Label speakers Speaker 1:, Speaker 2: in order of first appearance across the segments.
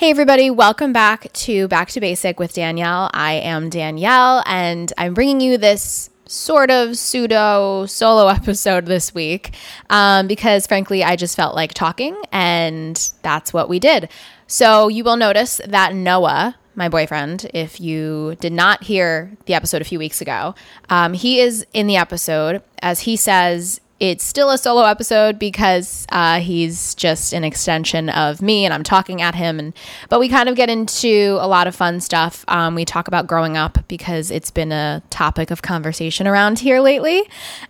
Speaker 1: Hey, everybody, welcome back to Back to Basic with Danielle. I am Danielle, and I'm bringing you this sort of pseudo solo episode this week um, because, frankly, I just felt like talking, and that's what we did. So, you will notice that Noah, my boyfriend, if you did not hear the episode a few weeks ago, um, he is in the episode as he says it's still a solo episode because uh, he's just an extension of me and I'm talking at him. And but we kind of get into a lot of fun stuff. Um, we talk about growing up because it's been a topic of conversation around here lately.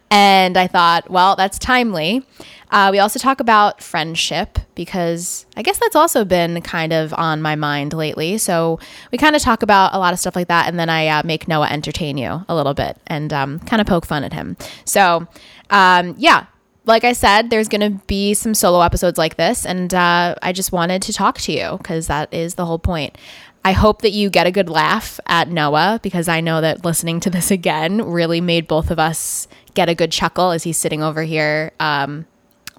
Speaker 1: And I thought, well, that's timely. Uh, we also talk about friendship because I guess that's also been kind of on my mind lately. So we kind of talk about a lot of stuff like that. And then I uh, make Noah entertain you a little bit and um, kind of poke fun at him. So um, yeah, like I said, there's going to be some solo episodes like this, and uh, I just wanted to talk to you because that is the whole point. I hope that you get a good laugh at Noah because I know that listening to this again really made both of us get a good chuckle as he's sitting over here. Um,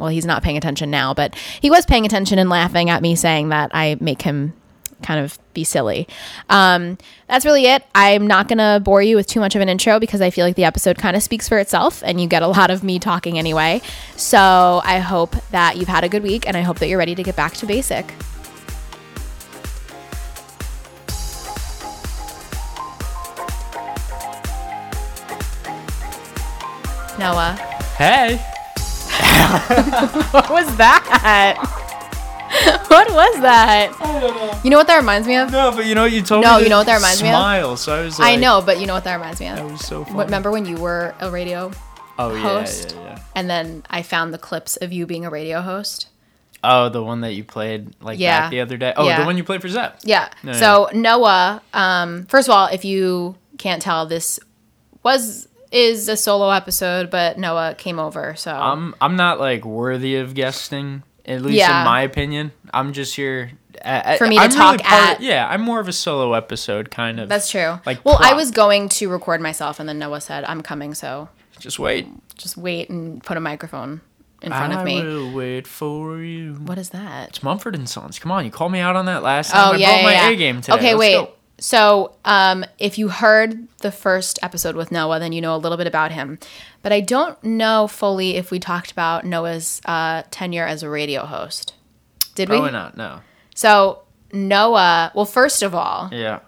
Speaker 1: well, he's not paying attention now, but he was paying attention and laughing at me saying that I make him kind of be silly. Um, that's really it. I'm not going to bore you with too much of an intro because I feel like the episode kind of speaks for itself and you get a lot of me talking anyway. So I hope that you've had a good week and I hope that you're ready to get back to basic. Noah.
Speaker 2: Hey.
Speaker 1: What was that? what was that?
Speaker 2: I don't know.
Speaker 1: You know what that reminds me of?
Speaker 2: No, but you know what you told
Speaker 1: No,
Speaker 2: me.
Speaker 1: No,
Speaker 2: you
Speaker 1: know what that reminds me of?
Speaker 2: Smile. So I was like,
Speaker 1: I know, but you know what that reminds me of?
Speaker 2: That was so funny.
Speaker 1: What, remember when you were a radio
Speaker 2: oh yeah,
Speaker 1: host?
Speaker 2: yeah, yeah.
Speaker 1: and then I found the clips of you being a radio host?
Speaker 2: Oh, the one that you played like
Speaker 1: Yeah.
Speaker 2: the other day. Oh,
Speaker 1: Yeah.
Speaker 2: the one you played for Zep.
Speaker 1: Yeah.
Speaker 2: No,
Speaker 1: so Noah, um, first of all, if you can't tell, this was is a solo episode, but Noah came over. So
Speaker 2: I'm I'm not like worthy of guesting, at least
Speaker 1: Yeah.
Speaker 2: in my opinion. I'm just here
Speaker 1: For me to
Speaker 2: I'm
Speaker 1: talk
Speaker 2: really part-
Speaker 1: at-
Speaker 2: Yeah, I'm more of a solo episode kind of.
Speaker 1: that's true.
Speaker 2: Like
Speaker 1: well, I was going to record myself, and then Noah said, "I'm coming." So
Speaker 2: just wait.
Speaker 1: just wait and put a microphone in front
Speaker 2: I
Speaker 1: of me.
Speaker 2: I will wait for you.
Speaker 1: What is that?
Speaker 2: It's Mumford and Sons. Come on, you called me out on that last time.
Speaker 1: Oh
Speaker 2: I
Speaker 1: yeah,
Speaker 2: brought
Speaker 1: yeah,
Speaker 2: my
Speaker 1: yeah.
Speaker 2: A game today.
Speaker 1: Okay,
Speaker 2: Let's
Speaker 1: wait.
Speaker 2: go.
Speaker 1: So, um, if you heard the first episode with Noah, then you know a little bit about him. But I don't know fully if we talked about Noah's uh, tenure as a radio host. Did we?
Speaker 2: Probably not. No.
Speaker 1: So Noah. Well, first of all,
Speaker 2: Yeah.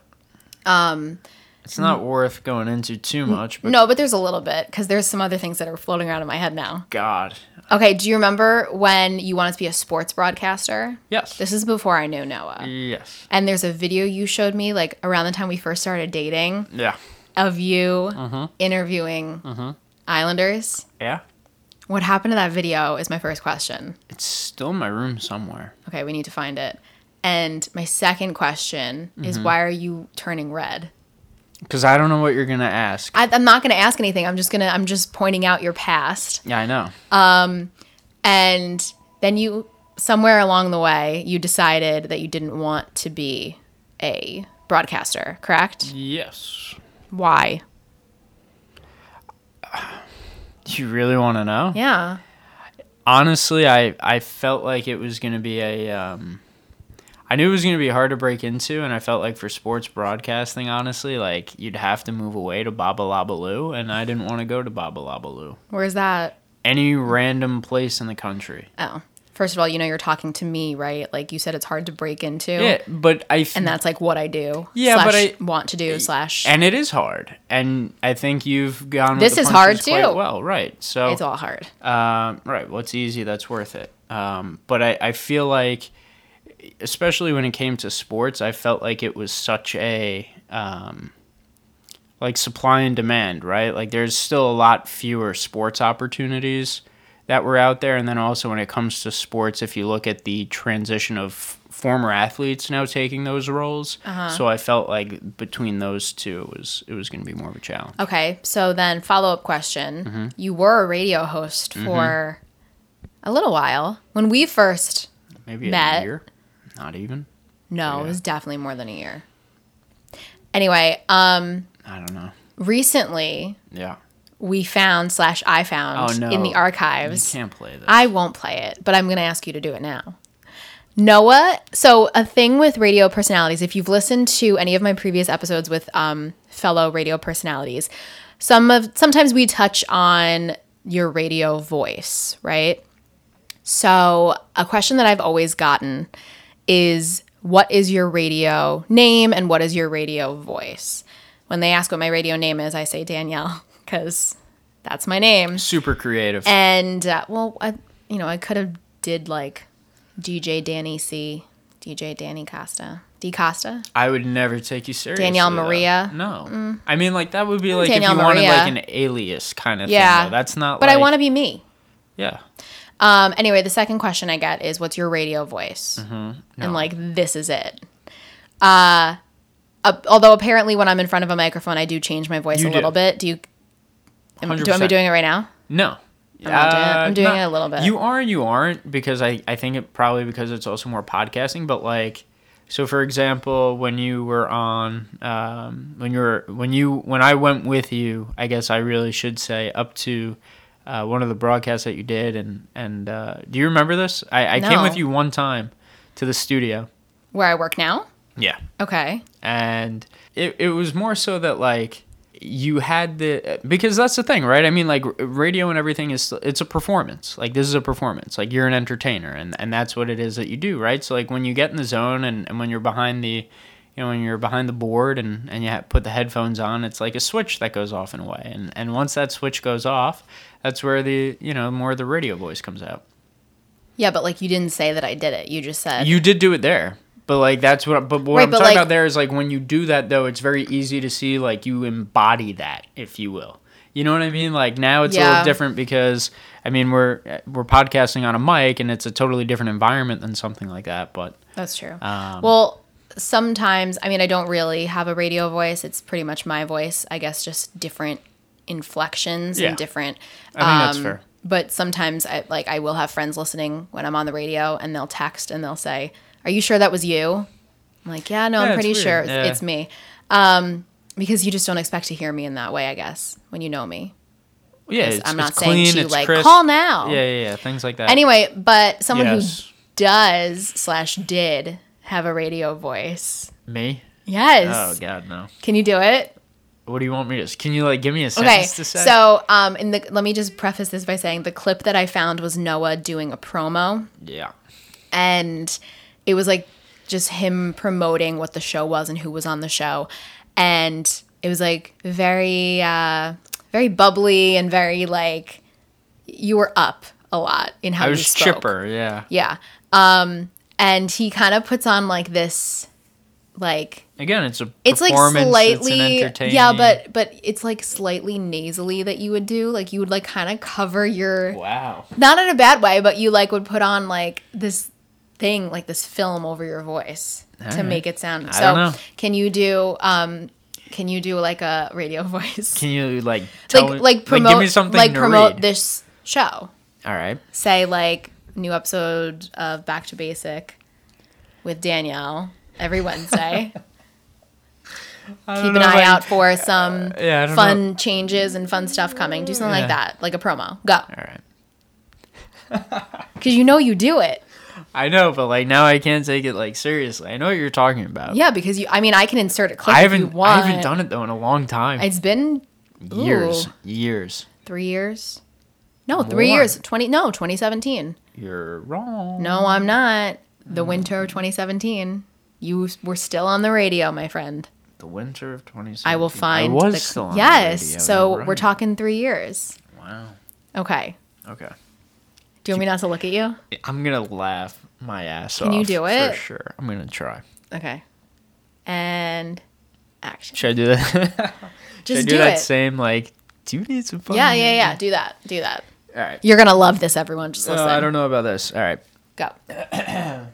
Speaker 2: Um, it's not worth going into too much, but
Speaker 1: no, but there's a little bit because there's some other things that are floating around in my head now.
Speaker 2: God,
Speaker 1: Okay, do you remember when you wanted to be a sports broadcaster?
Speaker 2: yes,
Speaker 1: This is before I knew Noah.
Speaker 2: yes,
Speaker 1: And there's a video you showed me like around the time we first started dating.
Speaker 2: yeah,
Speaker 1: of you
Speaker 2: Mm-hmm.
Speaker 1: interviewing Islanders.
Speaker 2: yeah.
Speaker 1: What happened to that video is my first question.
Speaker 2: It's still in my room somewhere.
Speaker 1: Okay, we need to find it. And my second question is
Speaker 2: Mm-hmm.
Speaker 1: why are you turning red?
Speaker 2: Because I don't know what you're gonna ask.
Speaker 1: I, I'm not going to ask anything. I'm just gonna. I'm just pointing out your past.
Speaker 2: yeah, I know.
Speaker 1: Um, And then you, somewhere along the way, you decided that you didn't want to be a broadcaster. Correct?
Speaker 2: yes.
Speaker 1: Why?
Speaker 2: You really want to know?
Speaker 1: Yeah.
Speaker 2: Honestly, I I felt like it was gonna be a. Um, I knew it was gonna be hard to break into, and I felt like for sports broadcasting, honestly, like you'd have to move away to Baba Labaloo, and I didn't want to go to Baba Labaloo.
Speaker 1: Where's that?
Speaker 2: Any random place in the country.
Speaker 1: Oh, first of all, you know you're talking to me, right? Like you said, it's hard to break into.
Speaker 2: Yeah, but I. f-
Speaker 1: and that's like what I do.
Speaker 2: Yeah, but I-
Speaker 1: want to do slash.
Speaker 2: and it is hard, and I think you've gone.
Speaker 1: This
Speaker 2: the
Speaker 1: is hard, too.
Speaker 2: Well, right. So
Speaker 1: it's all hard.
Speaker 2: Um, right. What's easy, that's worth it. Um, but I, I feel like, especially when it came to sports, I felt like it was such a um, like supply and demand, right? Like there's still a lot fewer sports opportunities that were out there, and then also when it comes to sports, if you look at the transition of former athletes now taking those roles,
Speaker 1: Uh-huh.
Speaker 2: so I felt like between those two, it was it was going to be more of a challenge.
Speaker 1: Okay, so then follow up question:
Speaker 2: Mm-hmm.
Speaker 1: You were a radio host for a little while when we first.
Speaker 2: Maybe
Speaker 1: Met.
Speaker 2: a year, not even.
Speaker 1: No, it was definitely more than a year. Anyway, um,
Speaker 2: I don't know.
Speaker 1: recently
Speaker 2: Yeah.
Speaker 1: we found slash I found
Speaker 2: Oh, no.
Speaker 1: in the archives.
Speaker 2: You can't play this.
Speaker 1: I won't play it, but I'm going to ask you to do it now. Noah. So a thing with radio personalities, if you've listened to any of my previous episodes with um, fellow radio personalities, some of sometimes we touch on your radio voice, right? So a question that I've always gotten is what is your radio name and what is your radio voice? When they ask what my radio name is, I say Danielle because that's my name.
Speaker 2: Super creative.
Speaker 1: And uh, well, I, you know, I could have did like DJ Danny C, DJ Danny Costa, D Costa.
Speaker 2: I would never take you seriously.
Speaker 1: Danielle
Speaker 2: though.
Speaker 1: Maria?
Speaker 2: No. I mean, like that would be like
Speaker 1: Danielle
Speaker 2: if you wanted like an alias kind of
Speaker 1: Yeah,
Speaker 2: thing. Though. That's not.
Speaker 1: But
Speaker 2: like,
Speaker 1: I want to be me.
Speaker 2: Yeah.
Speaker 1: Um. Anyway, the second question I get is, "What's your radio voice?"
Speaker 2: No.
Speaker 1: And like, this is it. Uh, uh, although apparently, when I'm in front of a microphone, I do change my voice
Speaker 2: You
Speaker 1: a
Speaker 2: do.
Speaker 1: little bit. Do you? Am, do you want me
Speaker 2: 100%.
Speaker 1: doing it right now?
Speaker 2: No.
Speaker 1: I'm not doing it.
Speaker 2: Uh,
Speaker 1: I'm doing
Speaker 2: not-
Speaker 1: it a little bit.
Speaker 2: You are and you aren't because I, I think it probably because it's also more podcasting, but like so for example, when you were on um, when you were when you when I went with you, I guess I really should say up to uh, one of the broadcasts that you did and and uh, do you remember this? I, I came with you one time to the studio.
Speaker 1: Where I work now?
Speaker 2: Yeah.
Speaker 1: Okay.
Speaker 2: and it, it was more so that like you had the because that's the thing right i mean like radio and everything is it's a performance like this is a performance like you're an entertainer and and that's what it is that you do right so like when you get in the zone and, and when you're behind the you know when you're behind the board and and you put the headphones on it's like a switch that goes off in a way and and once that switch goes off that's where the you know more of the radio voice comes out
Speaker 1: Yeah, but like you didn't say that I did it. You just said
Speaker 2: You did do it there. But like that's what but what
Speaker 1: Right,
Speaker 2: I'm
Speaker 1: but,
Speaker 2: talking
Speaker 1: like-
Speaker 2: about there is like when you do that though, it's very easy to see like you embody that, if you will. You know what I mean? Like now it's a little different because I mean we're we're podcasting on a mic and it's a totally different environment than something like that. But
Speaker 1: That's true.
Speaker 2: Um,
Speaker 1: well, sometimes, I mean, I don't really have a radio voice. It's pretty much my voice, I guess, just different inflections
Speaker 2: Yeah.
Speaker 1: and different.
Speaker 2: I think that's
Speaker 1: um,
Speaker 2: fair.
Speaker 1: But sometimes, I like, I will have friends listening when I'm on the radio, and they'll text and they'll say, "Are you sure that was you?" I'm like, "Yeah, no,
Speaker 2: Yeah,
Speaker 1: I'm pretty
Speaker 2: weird.
Speaker 1: sure it's,
Speaker 2: Yeah.
Speaker 1: it's me." Um, because you just don't expect to hear me in that way, I guess, when you know me.
Speaker 2: yeah,
Speaker 1: 'Cause
Speaker 2: it's,
Speaker 1: I'm not
Speaker 2: it's
Speaker 1: saying
Speaker 2: clean,
Speaker 1: to you like,
Speaker 2: crisp.
Speaker 1: "Call now."
Speaker 2: Yeah, yeah, yeah, things like that.
Speaker 1: Anyway, but someone
Speaker 2: Yes.
Speaker 1: who does slash did have a radio voice.
Speaker 2: Me?
Speaker 1: Yes.
Speaker 2: Oh god, no.
Speaker 1: Can you do it?
Speaker 2: What do you want me to? Can you like give me a
Speaker 1: Okay.
Speaker 2: sentence to say?
Speaker 1: So, um, in the let me just preface this by saying the clip that I found was Noah doing a promo,
Speaker 2: yeah.
Speaker 1: and it was like just him promoting what the show was and who was on the show, and it was like very, uh, very bubbly and very like you were up a lot in how
Speaker 2: I
Speaker 1: you
Speaker 2: was
Speaker 1: spoke.
Speaker 2: chipper, yeah.
Speaker 1: Yeah. Um, and he kind of puts on like this, like
Speaker 2: Again, it's a
Speaker 1: it's like slightly
Speaker 2: it's an
Speaker 1: yeah but but it's like slightly nasally that you would do like you would like kind of cover your
Speaker 2: Wow.
Speaker 1: not in a bad way but you like would put on like this thing like this film over your voice to
Speaker 2: Alright.
Speaker 1: make it sound
Speaker 2: I
Speaker 1: so can you do um can you do like a radio voice
Speaker 2: Can you like tell
Speaker 1: like like promote
Speaker 2: give me something
Speaker 1: like
Speaker 2: to
Speaker 1: promote
Speaker 2: read.
Speaker 1: this show
Speaker 2: All right.
Speaker 1: say like new episode of back to basic with danielle every wednesday keep an eye out for uh, some
Speaker 2: yeah, I don't
Speaker 1: fun changes and fun stuff coming. Do something like that, like a promo. Go,
Speaker 2: All right.
Speaker 1: because you know you do it.
Speaker 2: I know, but like now I can't take it like seriously. I know what you're talking about.
Speaker 1: Yeah, because you. I mean, I can insert a clip
Speaker 2: I
Speaker 1: if you
Speaker 2: haven't.
Speaker 1: want.
Speaker 2: I haven't done it though in a long time.
Speaker 1: It's been
Speaker 2: years.
Speaker 1: ooh,
Speaker 2: Years.
Speaker 1: three years. No, three
Speaker 2: More.
Speaker 1: years. Twenty. No, 2017.
Speaker 2: You're wrong.
Speaker 1: No, I'm not. The mm. winter of 2017. You were still on the radio, my friend.
Speaker 2: The winter of 2017.
Speaker 1: I will find.
Speaker 2: I was
Speaker 1: the,
Speaker 2: still on
Speaker 1: yes.
Speaker 2: the radio.
Speaker 1: so
Speaker 2: you're
Speaker 1: we're talking three years.
Speaker 2: Wow.
Speaker 1: Okay.
Speaker 2: Okay.
Speaker 1: Do you want me not to look at you?
Speaker 2: I'm gonna laugh my ass off.
Speaker 1: Can you do it?
Speaker 2: For sure. I'm gonna try.
Speaker 1: Okay. And action.
Speaker 2: Should I do that? Should I
Speaker 1: Just
Speaker 2: do,
Speaker 1: do
Speaker 2: that
Speaker 1: it.
Speaker 2: same like? Do you need some fun?
Speaker 1: Yeah, yeah, yeah. Do that. Do that.
Speaker 2: All right.
Speaker 1: You're gonna love this, everyone. Just
Speaker 2: Uh,
Speaker 1: listen.
Speaker 2: I don't know about this. All right.
Speaker 1: Go.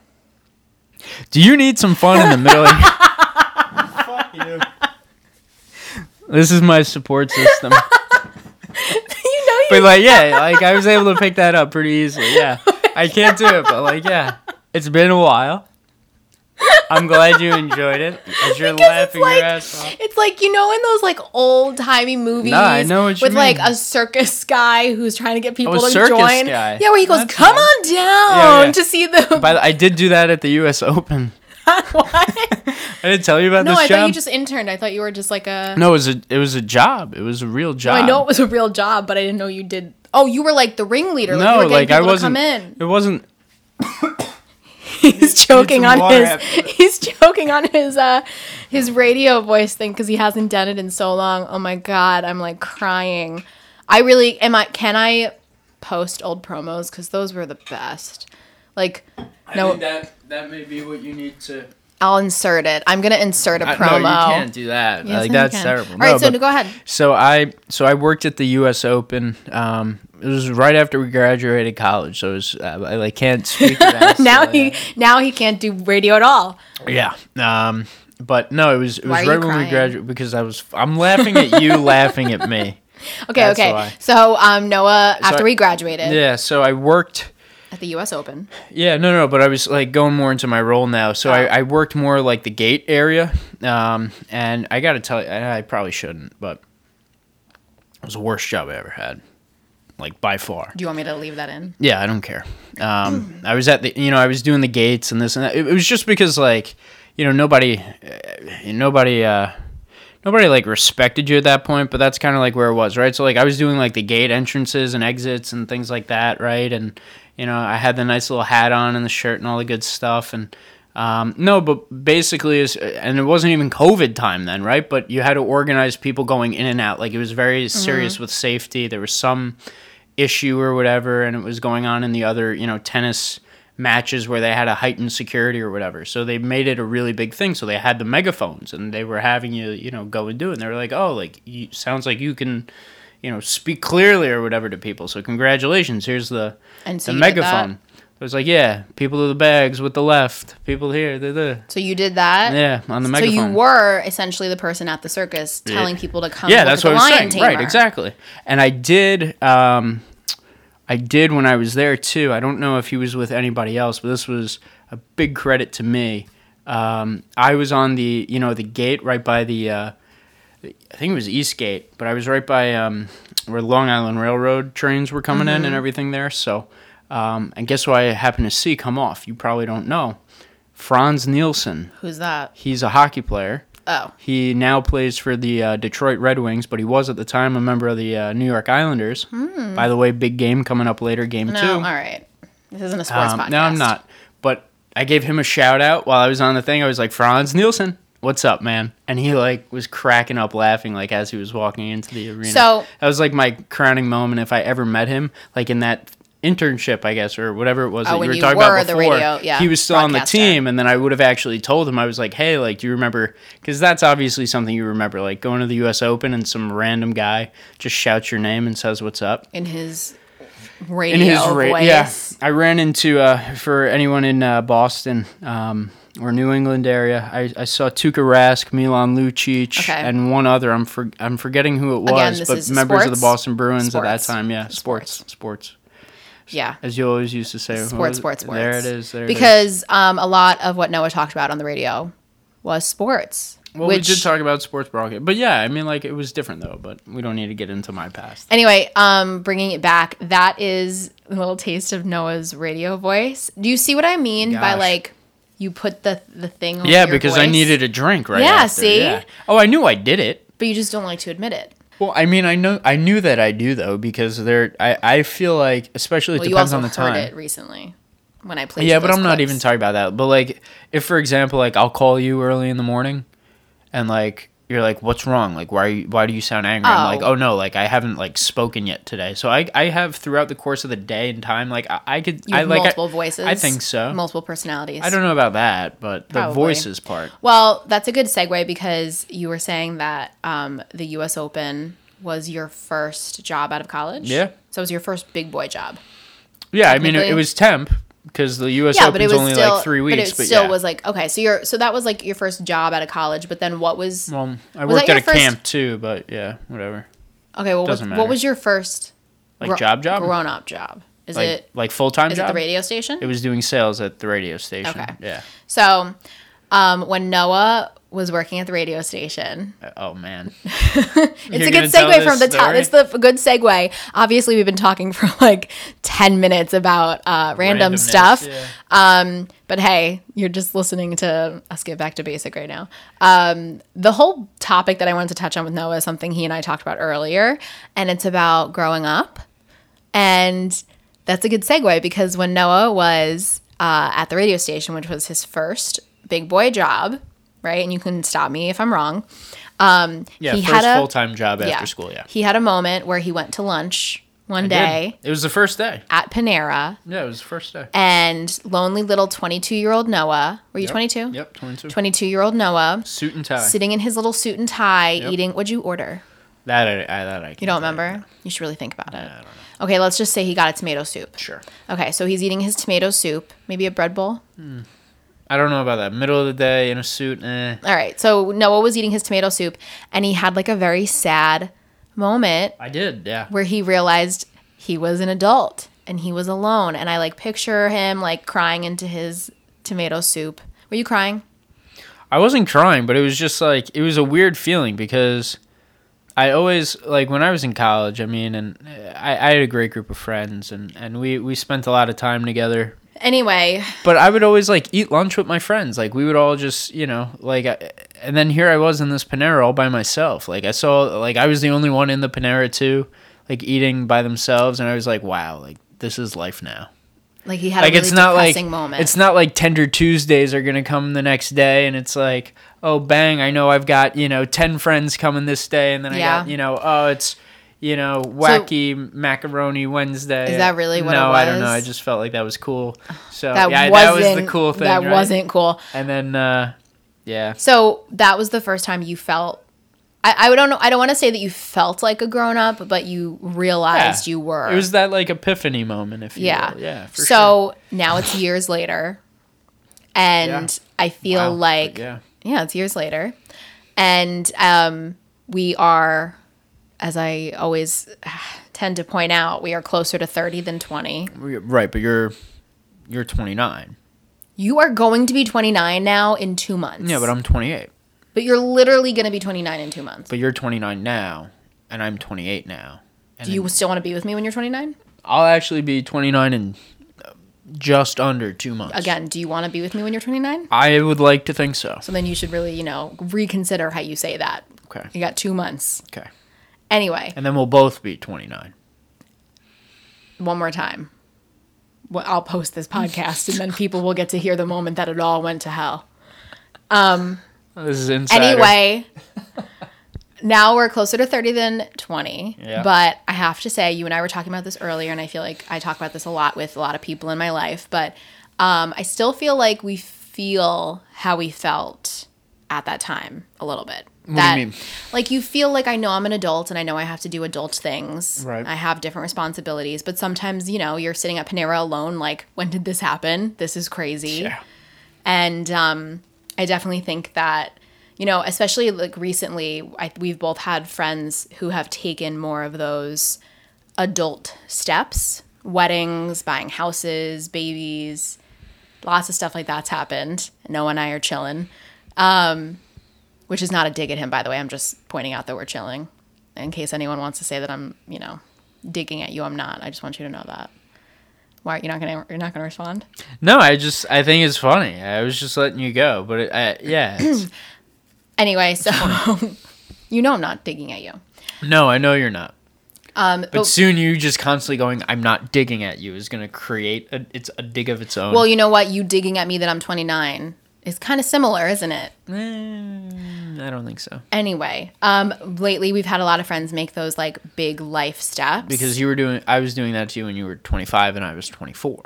Speaker 2: Do you need some fun in the middle? of Fuck you. This is my support system.
Speaker 1: you know you.
Speaker 2: But like, yeah, like I was able to pick that up pretty easily. Yeah, I can't do it, but like, yeah, it's been a while. I'm glad you enjoyed it. As you're
Speaker 1: Because
Speaker 2: laughing
Speaker 1: it's
Speaker 2: your
Speaker 1: like
Speaker 2: ass off.
Speaker 1: it's like you know in those like old timey movies
Speaker 2: No, I know what you
Speaker 1: with like
Speaker 2: mean. Oh,
Speaker 1: a circus guy who's trying to get oh, people
Speaker 2: a
Speaker 1: to
Speaker 2: circus
Speaker 1: join.
Speaker 2: guy.
Speaker 1: Yeah, where he goes,
Speaker 2: That's
Speaker 1: "Come
Speaker 2: nice.
Speaker 1: on down
Speaker 2: Yeah, yeah.
Speaker 1: to see the."
Speaker 2: By the, I did do that at the U.S. Open.
Speaker 1: what?
Speaker 2: I didn't tell you about this.
Speaker 1: No,
Speaker 2: this
Speaker 1: I
Speaker 2: job.
Speaker 1: thought you just interned. I thought you were just like a.
Speaker 2: no, it was a it was a job. It was a real job.
Speaker 1: I know it was a real job, but I didn't know you did. Oh, you were like the ringleader. Like you
Speaker 2: No, like I wasn't.
Speaker 1: come in.
Speaker 2: It wasn't.
Speaker 1: He's choking on his.
Speaker 2: after.
Speaker 1: He's choking on his uh his radio voice thing because he hasn't done it in so long. Oh my god, I'm like crying. I really am. I can I post old promos because those were the best. Like, no,
Speaker 2: that that may be what you need to.
Speaker 1: I'll insert it. I'm gonna insert a promo.
Speaker 2: No, you can't do that.
Speaker 1: Yes,
Speaker 2: like that's terrible.
Speaker 1: All right,
Speaker 2: No,
Speaker 1: so
Speaker 2: but-
Speaker 1: go ahead.
Speaker 2: So I so I worked at the U.S. Open. Um, it was right after we graduated college, so it was, uh, I like can't speak. That,
Speaker 1: now
Speaker 2: so,
Speaker 1: he now he can't do radio at all.
Speaker 2: yeah. Um, but no, it was it was right when
Speaker 1: crying?
Speaker 2: we graduated because I was I'm laughing at you laughing at me.
Speaker 1: Okay,
Speaker 2: That's
Speaker 1: okay.
Speaker 2: why.
Speaker 1: So um, Noah, after
Speaker 2: I-
Speaker 1: we graduated
Speaker 2: Yeah. So I worked.
Speaker 1: At the U.S. Open,
Speaker 2: Yeah, no, no, but I was like going more into my role now. So
Speaker 1: Oh.
Speaker 2: I, I worked more like the gate area, um, and I got to tell you, I I probably shouldn't, but it was the worst job I ever had, like by far.
Speaker 1: do you want me to leave that in?
Speaker 2: Yeah, I don't care. Um, I was at the, you know, I was doing the gates and this and that. It, it was just because like, you know, nobody, uh, nobody, uh, nobody like respected you at that point. But that's kind of like where it was, right? So like, I was doing like the gate entrances and exits and things like that, right? And you know, I had the nice little hat on and the shirt and all the good stuff and. Um, no, but basically, is and it wasn't even COVID time then, right? But you had to organize people going in and out. Like it was very serious with safety. There was some issue or whatever, and it was going on in the other, you know, tennis matches where they had a heightened security or whatever. So they made it a really big thing. So they had the megaphones and they were having you, you know, go and do it. And they were like, oh, like, you, sounds like you can, you know, speak clearly or whatever to people. So congratulations. Here's the,
Speaker 1: And so
Speaker 2: the
Speaker 1: you did that?
Speaker 2: megaphone. It was like, yeah, people to the bags with the left, people here, the, the.
Speaker 1: So you did that.
Speaker 2: Yeah, on the
Speaker 1: So
Speaker 2: megaphone.
Speaker 1: So you were essentially the person at the circus telling people to come.
Speaker 2: yeah that's what
Speaker 1: the
Speaker 2: i was saying right exactly and i did um i did when i was there too i don't know if he was with anybody else but this was a big credit to me um i was on the you know the gate right by the uh i think it was east gate but i was right by um where long island railroad trains were coming
Speaker 1: Mm-hmm.
Speaker 2: in and everything there so um and guess what i happened to see come off you probably don't know frans nielsen
Speaker 1: Who's that?
Speaker 2: he's a hockey player
Speaker 1: Oh,
Speaker 2: he now plays for the uh, Detroit Red Wings, but he was at the time a member of the uh, New York Islanders. By the way, big game coming up later, game
Speaker 1: no,
Speaker 2: two.
Speaker 1: all right. This isn't a sports
Speaker 2: Um,
Speaker 1: podcast.
Speaker 2: no, I'm not. But I gave him a shout out while I was on the thing. I was like, Frans Nielsen, what's up, man? And he like was cracking up laughing like as he was walking into the arena.
Speaker 1: So-
Speaker 2: that was like my crowning moment if I ever met him, like in that internship, I guess, or whatever it was
Speaker 1: Oh,
Speaker 2: that you were
Speaker 1: you
Speaker 2: talking
Speaker 1: were
Speaker 2: about
Speaker 1: the
Speaker 2: before.
Speaker 1: radio- yeah,
Speaker 2: he was still on the team, and then I would have actually told him. I was like, hey, like, do you remember? Because that's obviously something you remember, like going to the U.S. Open and some random guy just shouts your name and says what's up
Speaker 1: in his radio
Speaker 2: in his ra-
Speaker 1: voice.
Speaker 2: yeah i ran into uh for anyone in uh, boston um or New England area, I, I saw Tuukka Rask, Milan Lucic,
Speaker 1: Okay.
Speaker 2: and one other. I'm for, I'm forgetting who it was,
Speaker 1: Again,
Speaker 2: but members of the? Boston Bruins at that time. Yeah,
Speaker 1: Sports.
Speaker 2: sports, sports,
Speaker 1: Yeah.
Speaker 2: as you always used to say.
Speaker 1: Sports, sports, sports.
Speaker 2: There it is. There it is.
Speaker 1: because um, a lot of what Noah talked about on the radio was sports.
Speaker 2: Well,
Speaker 1: which,
Speaker 2: we did talk about sports broadcast, but yeah, I mean, like it was different though. But we don't need to get into my past.
Speaker 1: Anyway, um, bringing it back, that is a little taste of Noah's radio voice. Do you see what I mean by like you put the the thing?
Speaker 2: Yeah, because I needed a drink right
Speaker 1: Yeah,
Speaker 2: after,
Speaker 1: see?
Speaker 2: yeah. Oh, I knew I did it.
Speaker 1: but you just don't like to admit it.
Speaker 2: Well, I mean, I know, I knew that I do though because there, I, I feel like, especially it
Speaker 1: Well,
Speaker 2: depends on the
Speaker 1: heard
Speaker 2: time.
Speaker 1: it recently when I played.
Speaker 2: Yeah, but I'm not even talking about that. But like, if for example, like I'll call you early in the morning, and like you're like, "What's wrong? Like, why? Are you, why do you sound angry?" I'm like,
Speaker 1: Oh.
Speaker 2: "Oh no, like I haven't like spoken yet today." So I, I have throughout the course of the day and time, like I, I could,
Speaker 1: You
Speaker 2: I like,
Speaker 1: multiple
Speaker 2: I,
Speaker 1: voices.
Speaker 2: I think so.
Speaker 1: Multiple personalities.
Speaker 2: I don't know about that, but the voices part.
Speaker 1: Well, that's a good segue because you were saying that um, the U.S. Open was your first job out of college.
Speaker 2: Yeah.
Speaker 1: So it was your first big boy job.
Speaker 2: Yeah, I mean, it, it was temp because the U.S.
Speaker 1: Yeah,
Speaker 2: Open's
Speaker 1: but it was
Speaker 2: only
Speaker 1: still
Speaker 2: like three weeks.
Speaker 1: But it
Speaker 2: But,
Speaker 1: still
Speaker 2: yeah.
Speaker 1: was like okay. So you're so that was like your first job out of college. But then what was
Speaker 2: Well, I
Speaker 1: Was
Speaker 2: worked at a
Speaker 1: first-
Speaker 2: camp too, but yeah, whatever.
Speaker 1: okay? What was,
Speaker 2: doesn't
Speaker 1: what
Speaker 2: matter.
Speaker 1: was your first
Speaker 2: Like job job?
Speaker 1: grown up job? Is
Speaker 2: Like
Speaker 1: it
Speaker 2: like full time
Speaker 1: is
Speaker 2: job.
Speaker 1: it the radio station?
Speaker 2: It was doing sales at the radio station.
Speaker 1: Okay.
Speaker 2: Yeah.
Speaker 1: So, Um, when Noah was working at the radio station,
Speaker 2: Uh, Oh man,
Speaker 1: it's
Speaker 2: You're
Speaker 1: a good segue from the top. It's the good segue. Obviously, we've been talking for like ten minutes about uh, random
Speaker 2: Randomness,
Speaker 1: stuff.
Speaker 2: yeah.
Speaker 1: Um, but hey, you're just listening to us get back to basic right now. Um, the whole topic that I wanted to touch on with Noah is something he and I talked about earlier, and it's about growing up. And that's a good segue because when Noah was uh, at the radio station, which was his first big boy job, right? And you can stop me if I'm wrong. Um,
Speaker 2: yeah,
Speaker 1: he
Speaker 2: first
Speaker 1: had a
Speaker 2: full time job after school. Yeah,
Speaker 1: he had a moment where he went to lunch one
Speaker 2: Did.
Speaker 1: day
Speaker 2: It was the first day.
Speaker 1: at Panera,
Speaker 2: Yeah, it was the first day.
Speaker 1: and lonely little 22 year old Noah, were you 22?
Speaker 2: Yep, twenty two.
Speaker 1: 22 year old Noah,
Speaker 2: Suit and tie.
Speaker 1: sitting in his little suit and tie,
Speaker 2: Yep.
Speaker 1: eating. What'd you order?
Speaker 2: That I, I that I.
Speaker 1: You don't remember? You should really think about it. Okay, let's just say he got a tomato soup.
Speaker 2: Sure.
Speaker 1: Okay, so he's eating his tomato soup, maybe a bread bowl.
Speaker 2: I don't know about that. Middle of the day in a suit. Eh.
Speaker 1: All right, so Noah was eating his tomato soup, and he had like a very sad moment
Speaker 2: I did. Yeah.
Speaker 1: where he realized he was an adult and he was alone. And I like picture him like crying into his tomato soup. Were you crying?
Speaker 2: I wasn't crying, but it was just like it was a weird feeling because I always like when I was in college. I mean, and uh, I, I had a great group of friends, and and we we spent a lot of time together.
Speaker 1: Anyway,
Speaker 2: But I would always like eat lunch with my friends. Like we would all just you know like, I- and then here I was in this Panera all by myself. Like I saw like I was the only one in the Panera too, like eating by themselves, and I was like, wow, like this is life now.
Speaker 1: like he had
Speaker 2: like
Speaker 1: a really
Speaker 2: it's not like
Speaker 1: moment.
Speaker 2: it's not like tender tuesdays are gonna come the next day and it's like oh bang i know i've got you know 10 friends coming this day and then i got you know oh it's you know wacky macaroni wednesday
Speaker 1: Is that really what it
Speaker 2: no i don't know i just felt like that was cool so
Speaker 1: that
Speaker 2: yeah that was the cool thing
Speaker 1: That
Speaker 2: right?
Speaker 1: wasn't cool.
Speaker 2: and then uh yeah
Speaker 1: So that was the first time you felt. I, I don't know. I don't want to say that you felt like a grown up, but you realized
Speaker 2: Yeah.
Speaker 1: you were.
Speaker 2: it was that like epiphany moment if you
Speaker 1: yeah.
Speaker 2: will. yeah for sure.
Speaker 1: so now it's years later, and
Speaker 2: Yeah.
Speaker 1: I feel
Speaker 2: Wow.
Speaker 1: like
Speaker 2: yeah
Speaker 1: yeah, it's years later. And um, we are, as I always tend to point out, we are closer to 30 than 20.
Speaker 2: right but you're you're 29
Speaker 1: You are going to be 29 now in two months.
Speaker 2: yeah but i'm 28
Speaker 1: But you're literally going to be 29 in two months.
Speaker 2: but you're 29 now and i'm 28 now and
Speaker 1: Do you still want to be with me when you're 29?
Speaker 2: I'll actually be 29 in uh, just under two months.
Speaker 1: Again, do you want to be with me when you're 29?
Speaker 2: I would like to think so.
Speaker 1: So then you should really, you know, reconsider how you say that.
Speaker 2: Okay.
Speaker 1: You got two months.
Speaker 2: Okay.
Speaker 1: Anyway,
Speaker 2: And then we'll both be 29.
Speaker 1: one more time. Well, I'll post this podcast and then people will get to hear the moment that it all went to hell.
Speaker 2: This is insider.
Speaker 1: Anyway, now we're closer to 30 than 20.
Speaker 2: Yeah.
Speaker 1: But I have to say, you and I were talking about this earlier, and I feel like I talk about this a lot with a lot of people in my life. But um, I still feel like we feel how we felt at that time a little bit.
Speaker 2: Do you
Speaker 1: that,
Speaker 2: mean?
Speaker 1: Like, you feel like I know I'm an adult and I know I have to do adult things.
Speaker 2: Right.
Speaker 1: I have different responsibilities. But sometimes, you know, you're sitting at Panera alone, like, when did this happen? This is crazy.
Speaker 2: Yeah.
Speaker 1: And um, I definitely think that, you know, especially like recently, I, we've both had friends who have taken more of those adult steps weddings, buying houses, babies, lots of stuff like that's happened. Noah and I are chilling, um, which is not a dig at him, by the way. I'm just pointing out that we're chilling. In case anyone wants to say that I'm, you know, digging at you, I'm not. I just want you to know that. Why are you're not gonna you're not gonna respond?
Speaker 2: No, I just I think it's funny. I was just letting you go, but it, I, yeah.
Speaker 1: Anyway, so you know I'm not digging at you.
Speaker 2: no, I know you're not.
Speaker 1: Um,
Speaker 2: But
Speaker 1: but,
Speaker 2: soon you just constantly going, "I'm not digging at you" is going to create a it's a dig of its own.
Speaker 1: well, you know what? You digging at me that I'm 29 is kind of similar, isn't it?
Speaker 2: Eh, I don't think so
Speaker 1: Anyway, um, lately we've had a lot of friends make those like big life steps
Speaker 2: because you were doing. I was doing that to you when you were 25 and I was 24.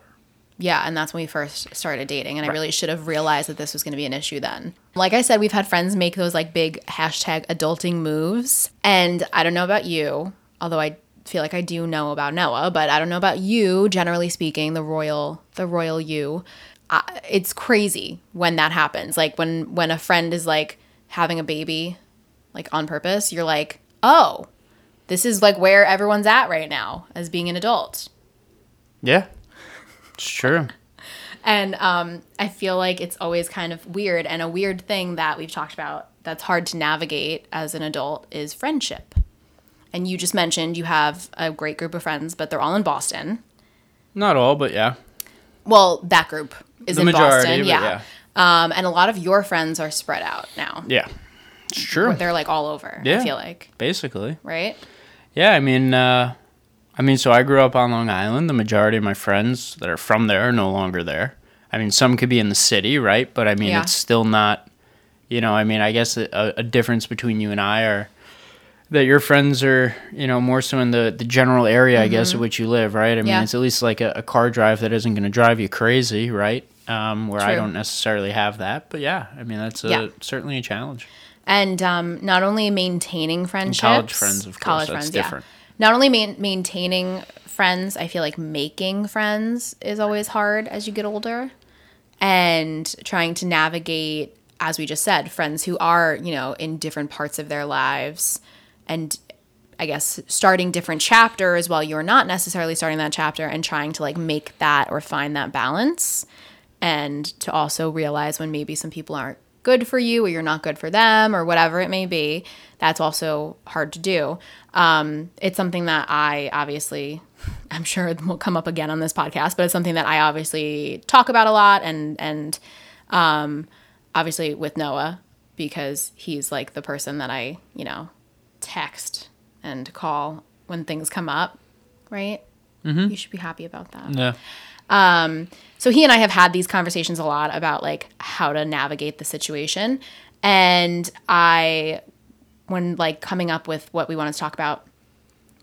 Speaker 1: Yeah, and that's when we first started dating, and I really should have realized that this was going to be an issue then. Like I said, we've had friends make those like big hashtag adulting moves, and I don't know about you, although I feel like I do know about Noah, but I don't know about you. Generally speaking, the royal, the royal you, uh, it's crazy when that happens. Like when when a friend is like having a baby, like on purpose, you're like, oh, this is like where everyone's at right now as being an adult.
Speaker 2: Yeah, it's true.
Speaker 1: and um, I feel like it's always kind of weird. And a weird thing that we've talked about that's hard to navigate as an adult is friendship. And you just mentioned you have a great group of friends, but they're all in Boston.
Speaker 2: Not all, but yeah.
Speaker 1: Well, that group is
Speaker 2: The
Speaker 1: in Boston.
Speaker 2: it,
Speaker 1: yeah. Um, and a lot of your friends are spread out now.
Speaker 2: Yeah. It's true.
Speaker 1: They're like all over, I
Speaker 2: Yeah.
Speaker 1: feel like.
Speaker 2: Basically.
Speaker 1: Right?
Speaker 2: Yeah, I mean, uh, I mean, so I grew up on Long Island. The majority of my friends that are from there are no longer there. I mean, some could be in the city, right? But I mean,
Speaker 1: Yeah.
Speaker 2: it's still not. You know, I mean, I guess a, a difference between you and I are that your friends are, you know, more so in the the general area, I guess, of which you live, right? I mean,
Speaker 1: Mm-hmm. Yeah.
Speaker 2: it's at least like a, a car drive that isn't going to drive you crazy, right? Um, where I don't necessarily have that, but yeah, I mean, that's a,
Speaker 1: Yeah.
Speaker 2: certainly a challenge.
Speaker 1: And um, not only maintaining friendships,
Speaker 2: college friends, of course, that's
Speaker 1: yeah.
Speaker 2: different.
Speaker 1: Not only main, maintaining friends, I feel like making friends is always hard as you get older, and trying to navigate, as we just said, friends who are you know in different parts of their lives, and I guess starting different chapters while you're not necessarily starting that chapter, and trying to like make that or find that balance and to also realize when maybe some people aren't good for you or you're not good for them or whatever it may be that's also hard to do um, it's something that i obviously i'm sure it will come up again on this podcast but it's something that i obviously talk about a lot and and um, obviously with noah because he's like the person that i you know text and call when things come up right mm-hmm. you should be happy about that
Speaker 2: Yeah.
Speaker 1: um, so he and I have had these conversations a lot about like how to navigate the situation. And I, when like coming up with what we wanted to talk about,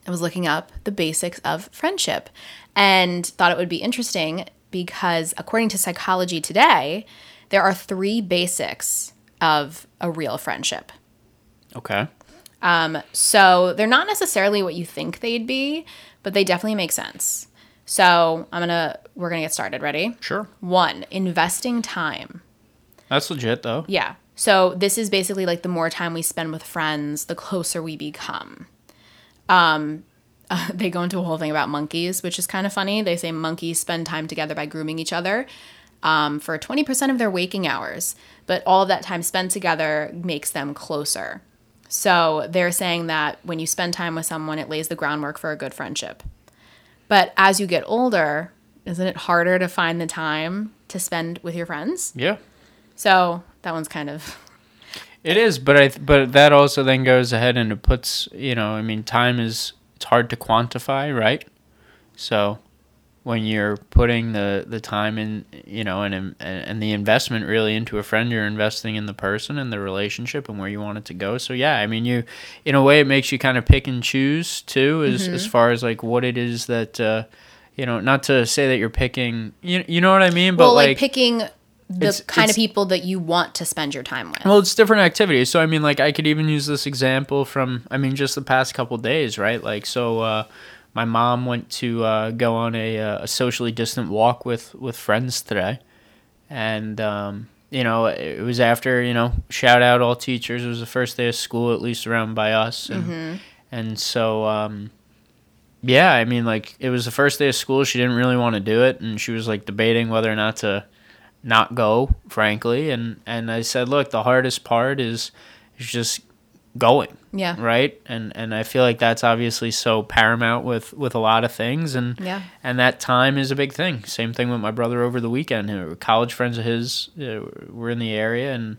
Speaker 1: I was looking up the basics of friendship and thought it would be interesting because according to Psychology Today, there are three basics of a real friendship.
Speaker 2: Okay.
Speaker 1: Um, So they're not necessarily what you think they'd be, but they definitely make sense. So I'm gonna we're gonna get started. Ready?
Speaker 2: Sure.
Speaker 1: One, investing time.
Speaker 2: That's legit, though.
Speaker 1: Yeah. So this is basically like the more time we spend with friends, the closer we become. Um, they go into a whole thing about monkeys, which is kind of funny. They say monkeys spend time together by grooming each other um, for 20% of their waking hours, but all of that time spent together makes them closer. So they're saying that when you spend time with someone, it lays the groundwork for a good friendship. But as you get older, isn't it harder to find the time to spend with your friends?
Speaker 2: Yeah.
Speaker 1: So that one's kind of
Speaker 2: It is, but I th- but that also then goes ahead and it puts you know I mean time is it's hard to quantify, right? So when you're putting the the time in you know and and and the investment really into a friend, you're investing in the person and the relationship and where you want it to go. So yeah, I mean you in a way it makes you kind of pick and choose too, as as far as like what it is that. uh you know, not to say that you're picking, you, you know what I mean, but
Speaker 1: well, like,
Speaker 2: like
Speaker 1: picking the
Speaker 2: It's-
Speaker 1: kind
Speaker 2: it's-
Speaker 1: of people that you want to spend your time with.
Speaker 2: Well, it's different activities. So I mean, like I could even use this example from I mean just the past couple days, right? Like so, uh, my mom went to uh, go on a, uh, a socially distant walk with with friends today, and um, you know it was after you know shout out all teachers. It was the first day of school, at least around by us, and and so. Um, yeah, I mean, like it was the first day of school. She didn't really want to do it, and she was like debating whether or not to not go, frankly. And and I said, look, the hardest part is is just going,
Speaker 1: yeah.
Speaker 2: right? And and I feel like that's obviously so paramount with with a lot of things, and
Speaker 1: Yeah.
Speaker 2: and that time is a big thing. Same thing with my brother over the weekend. Who college friends of his uh, were in the area, and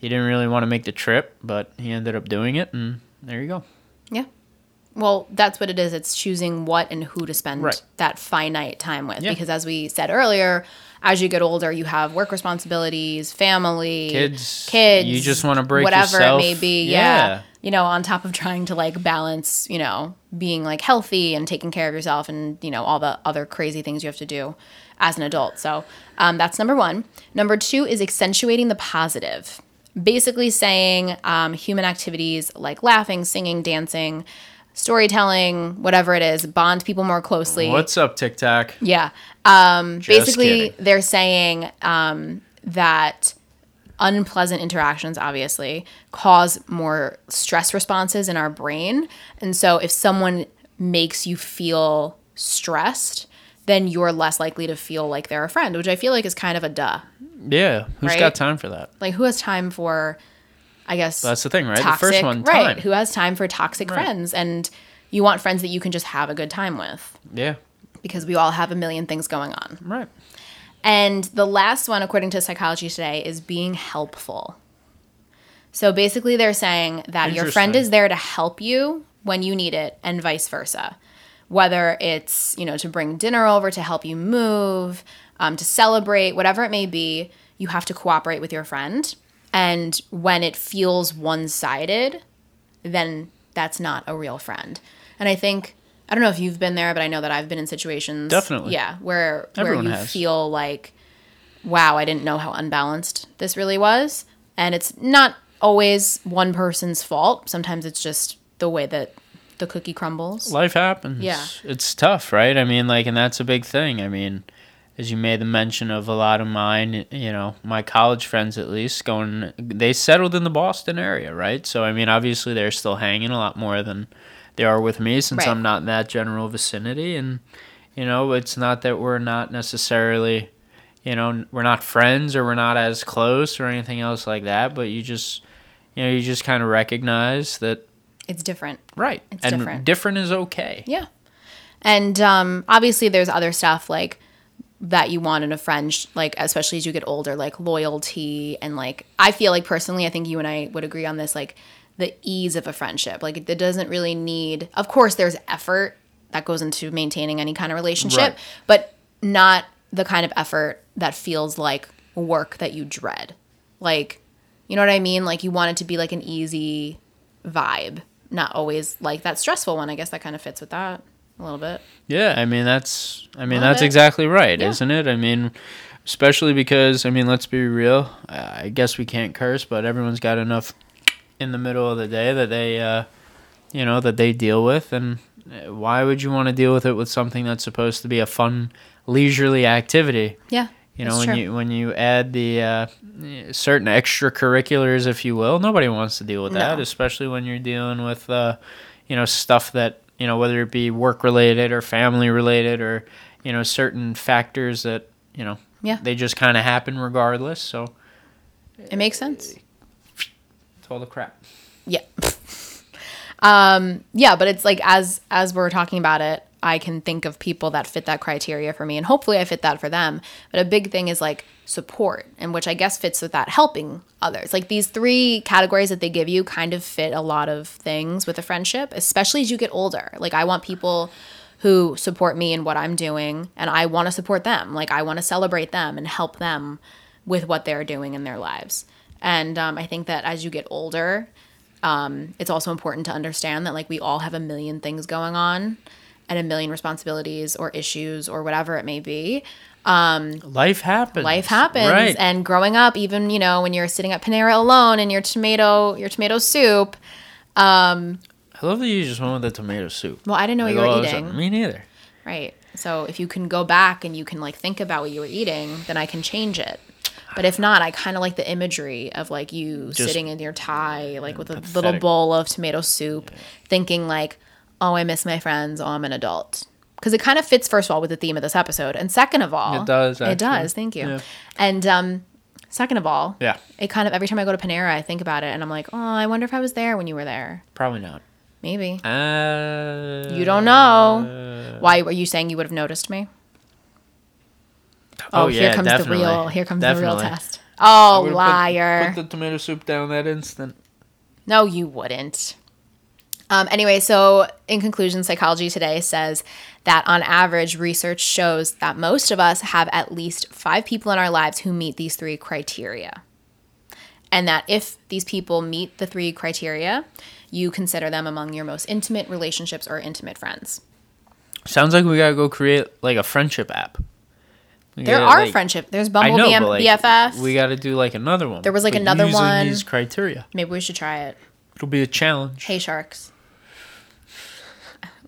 Speaker 2: he didn't really want to make the trip, but he ended up doing it, and there you go.
Speaker 1: Yeah. Well, that's what it is. It's choosing what and who to spend
Speaker 2: Right.
Speaker 1: that finite time with.
Speaker 2: Yeah.
Speaker 1: Because as we said earlier, as you get older, you have work responsibilities, family,
Speaker 2: Kids,
Speaker 1: kids.
Speaker 2: you just wanna break
Speaker 1: whatever
Speaker 2: yourself.
Speaker 1: it may be.
Speaker 2: Yeah.
Speaker 1: Yeah. You know, on top of trying to like balance, you know, being like healthy and taking care of yourself and, you know, all the other crazy things you have to do as an adult. So um, that's number one. Number two is accentuating the positive. Basically saying um, human activities like laughing, singing, dancing, storytelling, whatever it is, bond people more closely.
Speaker 2: What's up, TikTok?
Speaker 1: Yeah. Um, basically,
Speaker 2: kidding.
Speaker 1: they're saying um, that unpleasant interactions obviously cause more stress responses in our brain. And so if someone makes you feel stressed, then you're less likely to feel like they're a friend, which I feel like is kind of a duh.
Speaker 2: Yeah, who's
Speaker 1: Right?
Speaker 2: got time for that?
Speaker 1: Like who has time for I guess
Speaker 2: That's the thing, right?
Speaker 1: toxic
Speaker 2: the first one,
Speaker 1: right. Who has time for toxic
Speaker 2: Right.
Speaker 1: friends and you want friends that you can just have a good time with
Speaker 2: Yeah,
Speaker 1: because we all have a million things going on.
Speaker 2: right.
Speaker 1: And the last one, according to Psychology Today, is being helpful. So basically, they're saying that your friend is there to help you when you need it, and vice versa. Whether it's you know to bring dinner over to help you move, um, to celebrate, whatever it may be, you have to cooperate with your friend. And when it feels one-sided, then that's not a real friend. And I think I don't know if you've been there, but I know that I've been in situations
Speaker 2: Definitely.
Speaker 1: yeah, where
Speaker 2: Everyone
Speaker 1: where you
Speaker 2: has.
Speaker 1: feel like wow, I didn't know how unbalanced this really was. And it's not always one person's fault. Sometimes it's just the way that the cookie crumbles.
Speaker 2: Life happens.
Speaker 1: Yeah.
Speaker 2: It's tough, right? I mean, like, and that's a big thing. I mean, as you made the mention of a lot of mine, you know, my college friends at least going, they settled in the Boston area, right? So, I mean, obviously they're still hanging a lot more than they are with me since
Speaker 1: Right.
Speaker 2: I'm not in that general vicinity. And, you know, it's not that we're not necessarily, you know, we're not friends or we're not as close or anything else like that, but you just, you know, you just kind of recognize that,
Speaker 1: It's different.
Speaker 2: right.
Speaker 1: It's
Speaker 2: and
Speaker 1: different.
Speaker 2: different is okay.
Speaker 1: Yeah. And um, obviously, there's other stuff like that you want in a friend, like especially as you get older, like loyalty and like I feel like personally, I think you and I would agree on this, like the ease of a friendship. Like it doesn't really need. Of course, there's effort that goes into maintaining any kind of relationship,
Speaker 2: Right.
Speaker 1: but not the kind of effort that feels like work that you dread. Like, you know what I mean? Like you want it to be like an easy vibe, not always like that stressful one. I guess that kind of fits with that a little bit.
Speaker 2: Yeah, I mean that's I mean that's
Speaker 1: it.
Speaker 2: exactly right,
Speaker 1: Yeah.
Speaker 2: isn't it? I mean, especially because I mean, let's be real. I guess we can't curse, but everyone's got enough in the middle of the day that they, uh, you know, that they deal with, and uh, why would you want to deal with it with something that's supposed to be a fun, leisurely activity?
Speaker 1: Yeah.
Speaker 2: You know, when
Speaker 1: true.
Speaker 2: you when you add the uh, certain extracurriculars, if you will, nobody wants to deal with that, especially when you're dealing with, uh, you know, stuff that you know, whether it be work related or family related or you know, certain factors that you know,
Speaker 1: Yeah.
Speaker 2: they just kind of happen regardless. So
Speaker 1: It makes sense.
Speaker 2: it's all the crap.
Speaker 1: Yeah. um, yeah, but it's like as as we're talking about it, I can think of people that fit that criteria for me and hopefully I fit that for them. But a big thing is like support and which I guess fits with that helping others. Like these three categories that they give you kind of fit a lot of things with a friendship, especially as you get older. Like I want people who support me in what I'm doing and I want to support them. Like I want to celebrate them and help them with what they're doing in their lives. And um, I think that as you get older, um, it's also important to understand that like we all have a million things going on and a million responsibilities or issues or whatever it may be.
Speaker 2: Um, Life happens.
Speaker 1: Life happens,
Speaker 2: Right.
Speaker 1: and growing up, even you know when you're sitting at Panera alone in your tomato your tomato soup.
Speaker 2: Um, I love that you just went with the tomato soup.
Speaker 1: Well, I didn't know what you were
Speaker 2: sudden-
Speaker 1: eating.
Speaker 2: Me neither.
Speaker 1: Right. So if you can go back and you can like think about what you were eating, then I can change it. But if not, I kind of like the imagery of like you
Speaker 2: Just-
Speaker 1: sitting in your tie, like with a little bowl of tomato soup, thinking like, "Oh, I miss my friends. Oh, I'm an adult." Because it kind of fits, first of all, with the theme of this episode, and second of all,
Speaker 2: It does,
Speaker 1: It does. Thank you.
Speaker 2: Yeah.
Speaker 1: And um, second of all,
Speaker 2: Yeah.
Speaker 1: it kind of every time I go to Panera, I think about it, and I'm like, "Oh, I wonder if I was there when you were there."
Speaker 2: Probably not.
Speaker 1: Maybe.
Speaker 2: Uh,
Speaker 1: You don't know. Why were you saying you would have noticed me?
Speaker 2: Oh,
Speaker 1: here
Speaker 2: yeah,
Speaker 1: comes
Speaker 2: definitely.
Speaker 1: the real. Here comes the real test. Oh,
Speaker 2: would've put-
Speaker 1: liar!
Speaker 2: Put, the tomato soup down that instant.
Speaker 1: no, you wouldn't. Um, anyway, so in conclusion, Psychology Today says that on average, research shows that most of us have at least five people in our lives who meet these three criteria. And that if these people meet the three criteria, you consider them among your most intimate relationships or intimate friends.
Speaker 2: Sounds like we gotta go create like a friendship app. We
Speaker 1: There
Speaker 2: gotta,
Speaker 1: are
Speaker 2: like-
Speaker 1: friendship. There's Bumble
Speaker 2: know,
Speaker 1: BM,
Speaker 2: like,
Speaker 1: BFF.
Speaker 2: we gotta do like another one.
Speaker 1: There was, like, another
Speaker 2: using
Speaker 1: one-
Speaker 2: These criteria.
Speaker 1: Maybe we should try it.
Speaker 2: It'll be a challenge.
Speaker 1: Hey sharks.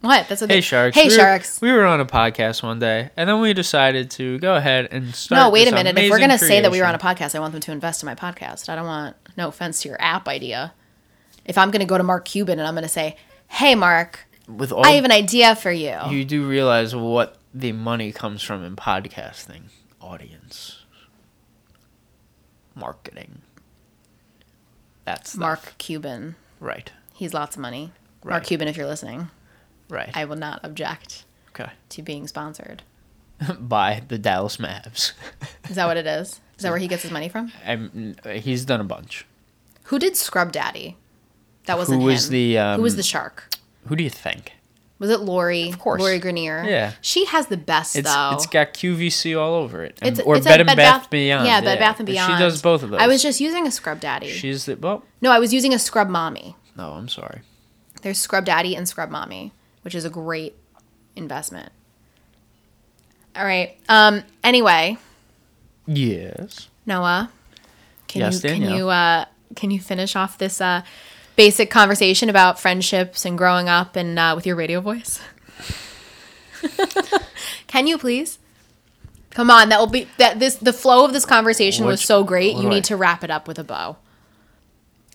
Speaker 1: What? That's what
Speaker 2: Hey
Speaker 1: they-
Speaker 2: sharks.
Speaker 1: Hey
Speaker 2: we were-
Speaker 1: sharks.
Speaker 2: we were on a podcast one day, and then we decided to go ahead and start.
Speaker 1: No, wait a minute. If we're gonna say that we were on a podcast, I want them to invest in my podcast. I don't want no offense to your app idea. If I'm gonna go to Mark Cuban and I'm gonna say, Hey Mark,
Speaker 2: with all,
Speaker 1: I have an idea for you.
Speaker 2: you do realize what the money comes from in podcasting audience marketing that's
Speaker 1: Mark Cuban.
Speaker 2: right
Speaker 1: He's lots of money. Mark Cuban, if you're listening,
Speaker 2: right
Speaker 1: I will not object
Speaker 2: okay
Speaker 1: to being sponsored.
Speaker 2: by the dallas mavs
Speaker 1: Is that what it is? Is that where he gets his money from?
Speaker 2: I'm, he's done a bunch
Speaker 1: Who did Scrub Daddy? That wasn't
Speaker 2: who was
Speaker 1: him.
Speaker 2: the um,
Speaker 1: Who was the shark?
Speaker 2: who do you think
Speaker 1: Was it Lori? Of
Speaker 2: course.
Speaker 1: Lori Greiner.
Speaker 2: Yeah.
Speaker 1: She has the best
Speaker 2: it's
Speaker 1: though.
Speaker 2: it's got qvc all over it And-
Speaker 1: It's-
Speaker 2: or
Speaker 1: it's
Speaker 2: bed and bath, beyond
Speaker 1: Yeah, Bed Bath and Beyond.
Speaker 2: she does both of those
Speaker 1: I was just using a Scrub Daddy.
Speaker 2: she's the well
Speaker 1: no, I was using a Scrub Mommy.
Speaker 2: no i'm sorry
Speaker 1: There's Scrub Daddy and Scrub Mommy, which is a great investment. All right. Um. Anyway,
Speaker 2: yes
Speaker 1: Noah, can
Speaker 2: Yes,
Speaker 1: you can you uh can you finish off this uh basic conversation about friendships and growing up and uh, with your radio voice? can you please? Come on, that will be that this the flow of this conversation was so great. You need
Speaker 2: I-
Speaker 1: to wrap it up with a bow.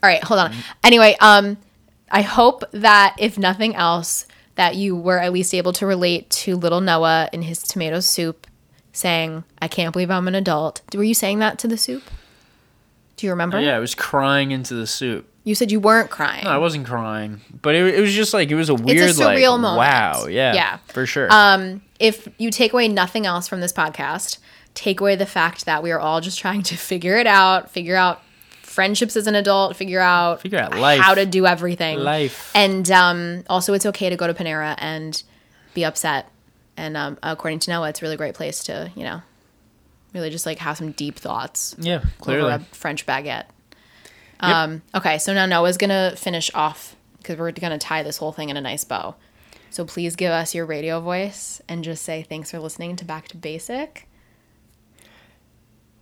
Speaker 1: All right, hold on. Anyway, um I hope that if nothing else that you were at least able to relate to little Noah in his tomato soup saying, "I can't believe I'm an adult." Were you saying that to the soup? Do you remember?
Speaker 2: yeah i was crying into the soup
Speaker 1: You said you weren't crying.
Speaker 2: no i wasn't crying but it, it was just like it was a weird like
Speaker 1: surreal moment.
Speaker 2: wow yeah
Speaker 1: Yeah.
Speaker 2: for sure
Speaker 1: Um, if you take away nothing else from this podcast, take away the fact that we are all just trying to figure it out, figure out friendships as an adult, figure out
Speaker 2: Figure out life.
Speaker 1: how to do everything.
Speaker 2: Life.
Speaker 1: And um, also, it's okay to go to Panera and be upset. And um, according to Noah, it's a really great place to, you know, really just like have some deep thoughts
Speaker 2: yeah
Speaker 1: over
Speaker 2: clearly
Speaker 1: a French baguette. Um, okay, so now Noah's gonna finish off because we're gonna tie this whole thing in a nice bow. So please give us your radio voice and just say thanks for listening to Back to Basic.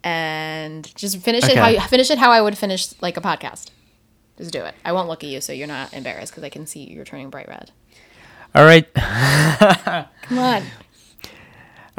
Speaker 1: And just finish it how
Speaker 2: Okay.
Speaker 1: you, finish it how I would finish like a podcast. Just do it. I won't look at you so you're not embarrassed because I can see you're turning bright red.
Speaker 2: all right
Speaker 1: Come on.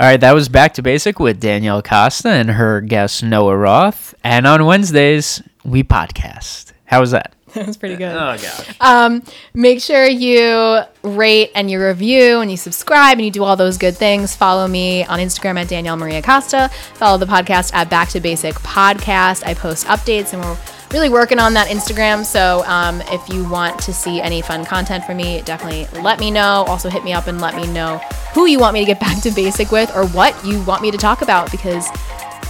Speaker 2: All right, that was Back to Basic with Danielle Costa and her guest Noah Roth. And on Wednesdays, we podcast. How was that?
Speaker 1: That's pretty good.
Speaker 2: Oh, gosh.
Speaker 1: Um, make sure you rate and you review and you subscribe and you do all those good things. Follow me on Instagram at Danielle Maria Costa. Follow the podcast at Back to Basic Podcast. I post updates and we're really working on that Instagram. So um, if you want to see any fun content from me, definitely let me know. Also, hit me up and let me know who you want me to get back to basic with or what you want me to talk about because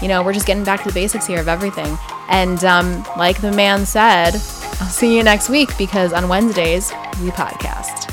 Speaker 1: you know, we're just getting back to the basics here of everything. And um, like the man said, I'll see you next week because on Wednesdays, we podcast.